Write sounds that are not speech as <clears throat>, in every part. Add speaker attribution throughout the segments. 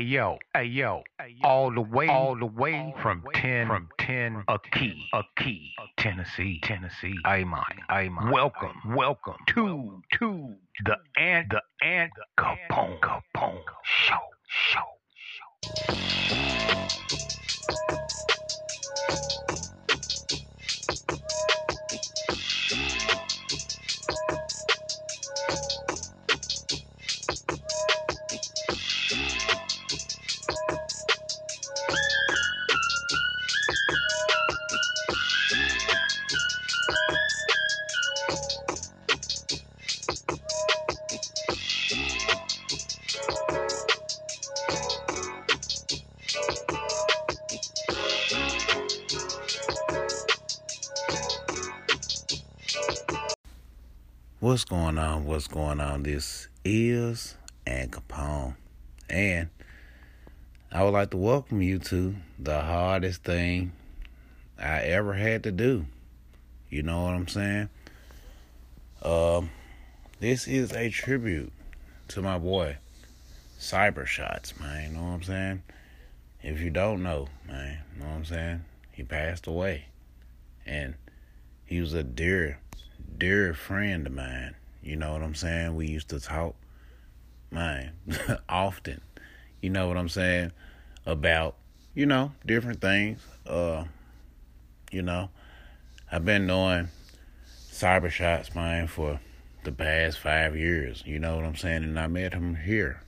Speaker 1: yo, hey yo, all the way, all the way from ten, from ten, a key, a key, Tennessee, Tennessee. Hey man, hey man. Welcome, welcome to to the and the Ant Capone, Capone show, show, show.
Speaker 2: What's going on? What's going on? This is Ant Capone. And I would like to welcome you to the hardest thing I ever had to do. You know what I'm saying? Um, this is a tribute to my boy, Cyber Shots, man. You know what I'm saying? If you don't know, man, you know what I'm saying? He passed away. And he was a dear dear friend of mine. You know what I'm saying? We used to talk, man, <laughs> often. You know what I'm saying? About, you know, different things. Uh, you know, I've been knowing cyber shots, man, for the past five years. You know what I'm saying? And I met him here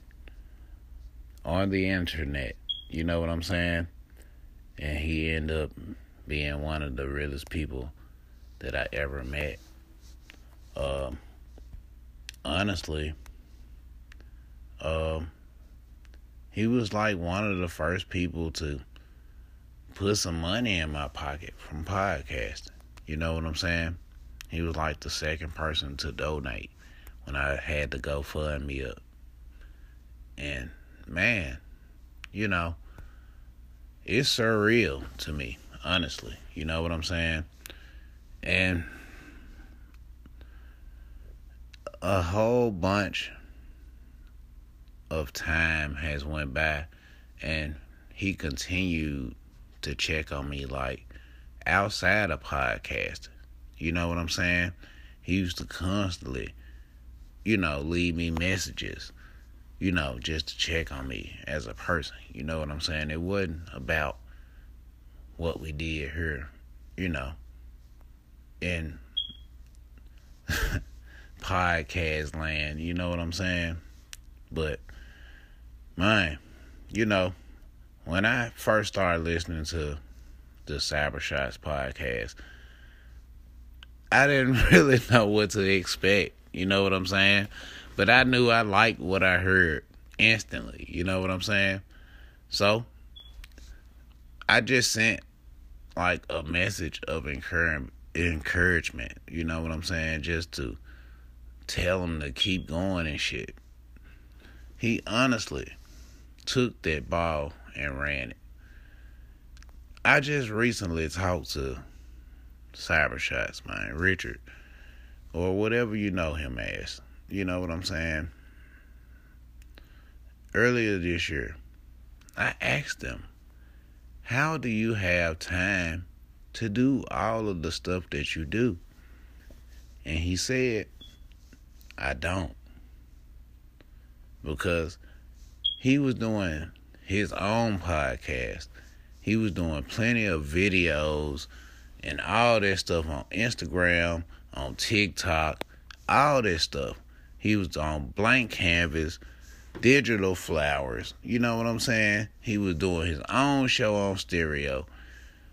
Speaker 2: on the internet. You know what I'm saying? And he ended up being one of the realest people that I ever met. Um, honestly, um, he was like one of the first people to put some money in my pocket from podcasting. You know what I'm saying? He was like the second person to donate when I had to go fund me up. And man, you know, it's surreal to me, honestly. You know what I'm saying? And a whole bunch of time has went by and he continued to check on me like outside of podcasting. You know what I'm saying? He used to constantly, you know, leave me messages, you know, just to check on me as a person. You know what I'm saying? It wasn't about what we did here, you know. And <laughs> podcast land. You know what I'm saying? But, man, you know, when I first started listening to the Cyber Shots podcast, I didn't <laughs> really know what to expect. You know what I'm saying? But I knew I liked what I heard instantly. You know what I'm saying? So, I just sent like a message of encouragement encouragement, you know what I'm saying, just to tell him to keep going and shit. He honestly took that ball and ran it. I just recently talked to Cyber Shots, man, Richard, or whatever you know him as. You know what I'm saying? Earlier this year, I asked him, How do you have time to do all of the stuff that you do? And he said, I don't. Because he was doing his own podcast. He was doing plenty of videos and all that stuff on Instagram, on TikTok, all that stuff. He was on blank canvas, digital flowers. You know what I'm saying? He was doing his own show on stereo.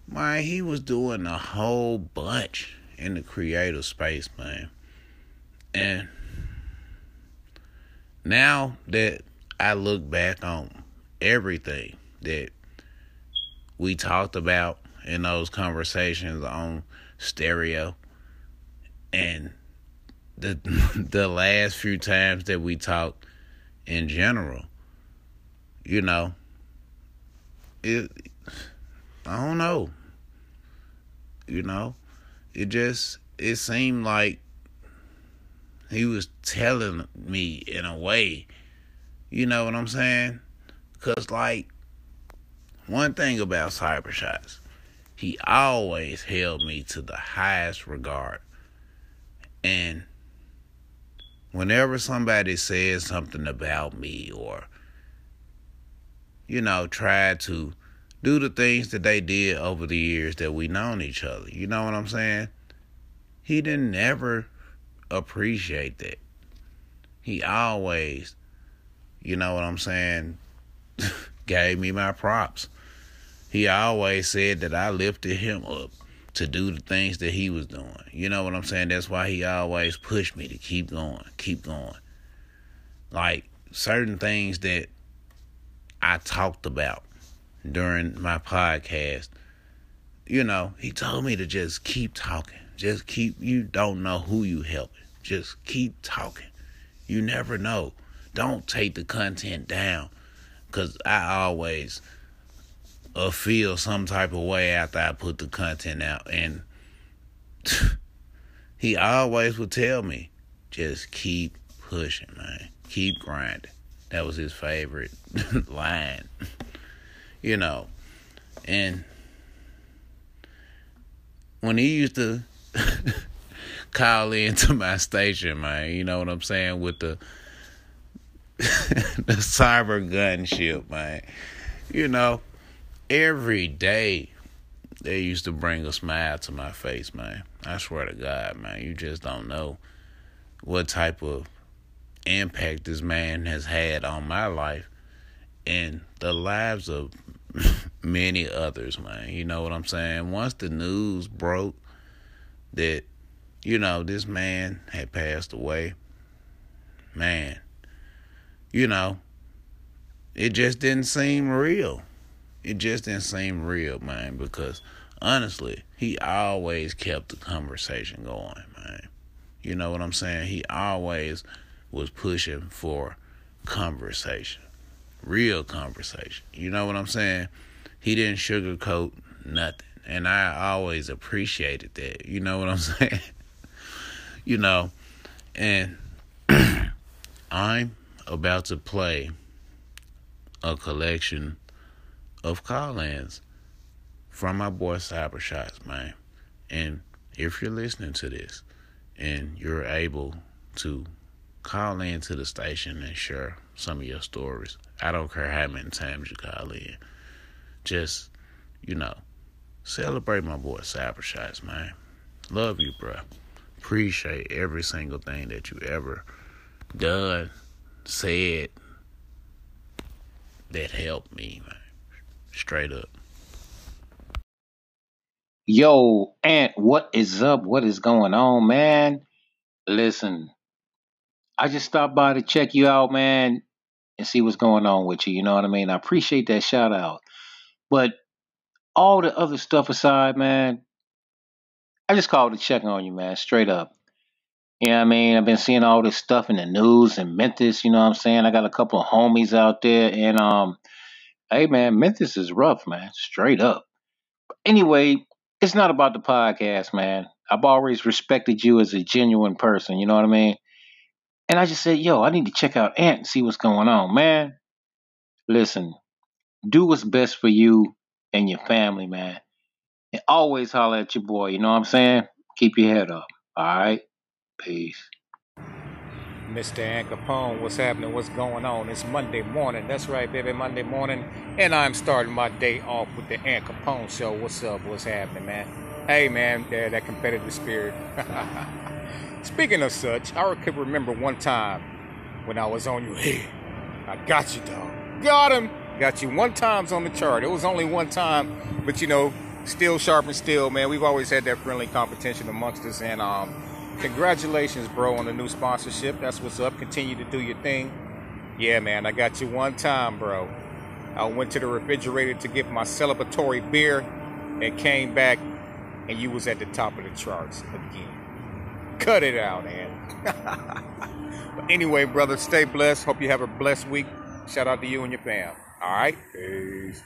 Speaker 2: Man, he was doing a whole bunch in the creative space, man. And now that I look back on everything that we talked about in those conversations on stereo and the <laughs> the last few times that we talked in general you know it I don't know. You know it just it seemed like he was telling me in a way, you know what I'm saying? Cause like one thing about Cyber Shots, he always held me to the highest regard. And whenever somebody says something about me or you know, tried to do the things that they did over the years that we known each other. You know what I'm saying? He didn't ever appreciate that. He always, you know what I'm saying, <laughs> gave me my props. He always said that I lifted him up to do the things that he was doing. You know what I'm saying? That's why he always pushed me to keep going, keep going. Like certain things that I talked about during my podcast, you know, he told me to just keep talking. Just keep, you don't know who you helping. Just keep talking. You never know. Don't take the content down. Because I always uh, feel some type of way after I put the content out. And <laughs> he always would tell me, just keep pushing, man. Keep grinding. That was his favorite <laughs> line. <laughs> you know. And when he used to call into <laughs> my station, man, you know what I'm saying, with the <laughs> the cyber gunship, man. You know, every day they used to bring a smile to my face, man. I swear to God, man, you just don't know what type of impact this man has had on my life and the lives of <laughs> many others, man. You know what I'm saying? Once the news broke that, you know, this man had passed away, man, you know, it just didn't seem real. It just didn't seem real, man, because honestly, he always kept the conversation going, man. You know what I'm saying? He always was pushing for conversation real conversation. You know what I'm saying? He didn't sugarcoat nothing. And I always appreciated that. You know what I'm <laughs> saying? You know, and <clears throat> I'm about to play a collection of call-ins from my boy Cyber Shots, man. And if you're listening to this and you're able to call in to the station and share some of your stories. I don't care how many times you call in. Just, you know, celebrate my boy Cyber Shots, man. Love you, bro. Appreciate every single thing that you ever done, said that helped me, man. Straight up.
Speaker 3: Yo, Ant, what is up? What is going on, man? Listen, I just stopped by to check you out, man, and see what's going on with you. You know what I mean? I appreciate that shout out. But all the other stuff aside, man, I just called to check on you, man, straight up. You know what I mean? I've been seeing all this stuff in the news and Memphis, you know what I'm saying? I got a couple of homies out there and um hey man, Memphis is rough, man, straight up. Anyway, it's not about the podcast, man. I've always respected you as a genuine person, you know what I mean? And I just said, yo, I need to check out Ant and see what's going on. Man, listen, do what's best for you and your family, man. And always holler at your boy, you know what I'm saying? Keep your head up. All right? Peace.
Speaker 4: Mr. Ant Capone, what's happening? What's going on? It's Monday morning. That's right, baby, Monday morning. And I'm starting my day off with the Ant Capone show. What's up? What's happening, man? Hey, man, yeah, that competitive spirit. <laughs> Speaking of such, I could remember one time when I was on your head. I got you, dog. Got him. Got you one times on the chart. It was only one time, but you know, still sharp and still, man. We've always had that friendly competition amongst us, and um, congratulations, bro, on the new sponsorship. That's what's up. Continue to do your thing. Yeah, man, I got you one time, bro. I went to the refrigerator to get my celebratory beer and came back, and you was at the top of the charts again. Cut it out, man. <laughs> but anyway, brother, stay blessed. Hope you have a blessed week. Shout out to you and your fam. All right? Peace.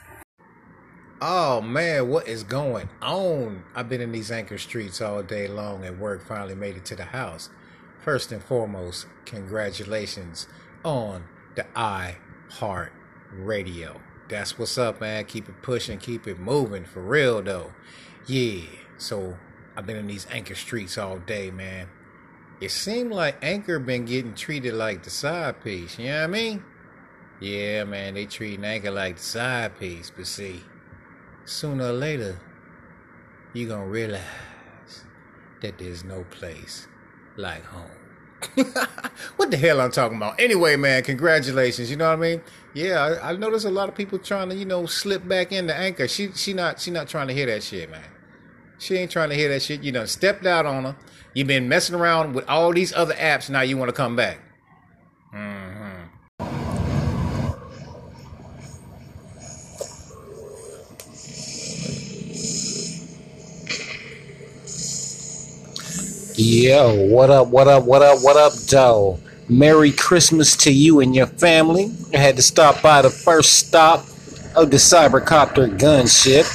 Speaker 5: Oh man, what is going on? I've been in these anchor streets all day long and work finally made it to the house. First and foremost, congratulations on the I Heart
Speaker 6: Radio. That's what's up, man. Keep it pushing, keep it moving for real though. Yeah. So I've been in these anchor streets all day, man. It seemed like Anchor been getting treated like the side piece, you know what I mean? Yeah, man, they treating Anchor like the side piece, but see, sooner or later, you're gonna realize that there's no place like home. <laughs> what the hell I'm talking about? Anyway, man, congratulations. You know what I mean? Yeah, I, I noticed a lot of people trying to, you know, slip back into Anchor. She she not she not trying to hear that shit, man. She ain't trying to hear that shit. You done stepped out on her. You've been messing around with all these other apps. Now you want to come back.
Speaker 4: Yo, what up, what up, what up, what up, Joe? Merry Christmas to you and your family. I had to stop by the first stop of the Cybercopter gunship.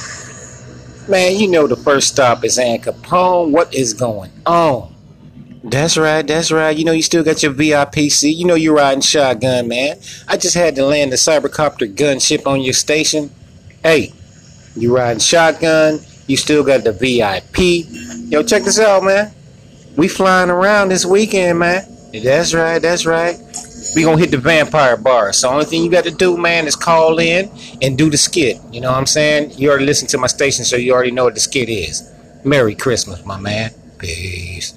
Speaker 4: Man, you know the first stop is Ant Capone. What is going on? That's right, that's right. You know you still got your VIP seat. You know you're riding shotgun, man. I just had to land the Cybercopter gunship on your station. Hey, you riding shotgun. You still got the VIP. Yo, check this out, man. We flying around this weekend, man. That's right, that's right. We gonna hit the vampire bar. So only thing you got to do, man, is call in and do the skit. You know what I'm saying? You already listened to my station, so you already know what the skit is. Merry Christmas, my man. Peace.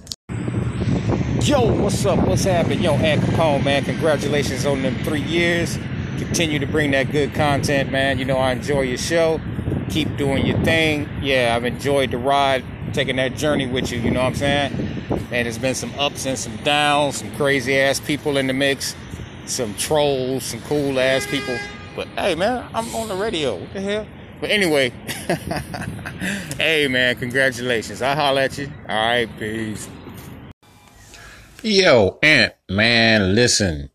Speaker 3: Yo, what's up? What's happening? Yo, Ant Capone, man. Congratulations on them three years. Continue to bring that good content, man. You know I enjoy your show. Keep doing your thing. Yeah, I've enjoyed the ride, taking that journey with you. You know what I'm saying? And there's been some ups and some downs, some crazy ass people in the mix, some trolls, some cool ass people. But hey, man, I'm on the radio. What the hell? But anyway, <laughs> hey, man, congratulations. I'll holler at you. All right, peace.
Speaker 7: Yo, Ant, man, listen.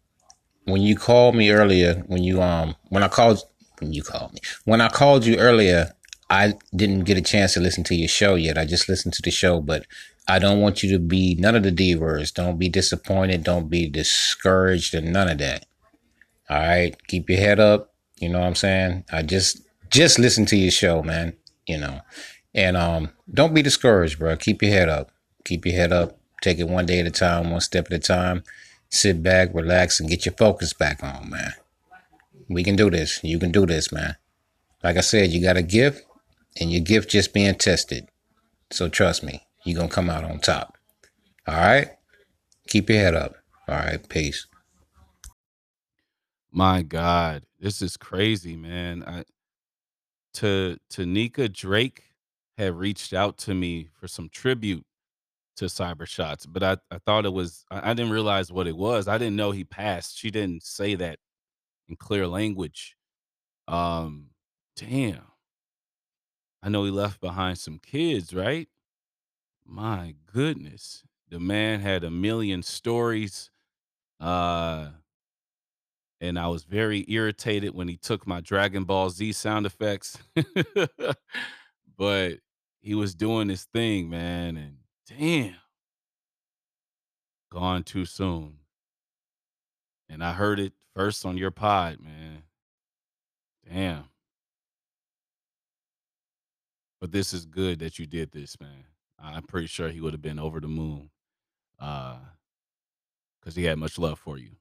Speaker 7: When you called me earlier, when you um when I called when you called me. When I called you earlier, I didn't get a chance to listen to your show yet. I just listened to the show, but I don't want you to be none of the D words. Don't be disappointed. Don't be discouraged and none of that. All right. Keep your head up. You know what I'm saying? I just just listen to your show, man. You know. And um don't be discouraged, bro. Keep your head up. Keep your head up. Take it one day at a time, one step at a time. Sit back, relax, and get your focus back on, man. We can do this. You can do this, man. Like I said, you got a gift, and your gift just being tested. So trust me, you're going to come out on top. All right? Keep your head up. All right. Peace.
Speaker 8: My God, this is crazy, man. I to Tanika Drake had reached out to me for some tribute to Cyber Shots, but I, I thought it was I, I didn't realize what it was. I didn't know he passed. She didn't say that in clear language. Um, damn. I know he left behind some kids, right? My goodness. The man had a million stories. Uh and I was very irritated when he took my Dragon Ball Z sound effects. <laughs> but he was doing his thing, man, and damn. Gone too soon. And I heard it first on your pod, man. Damn. But this is good that you did this, man. I'm pretty sure he would have been over the moon. Uh because he had much love for you.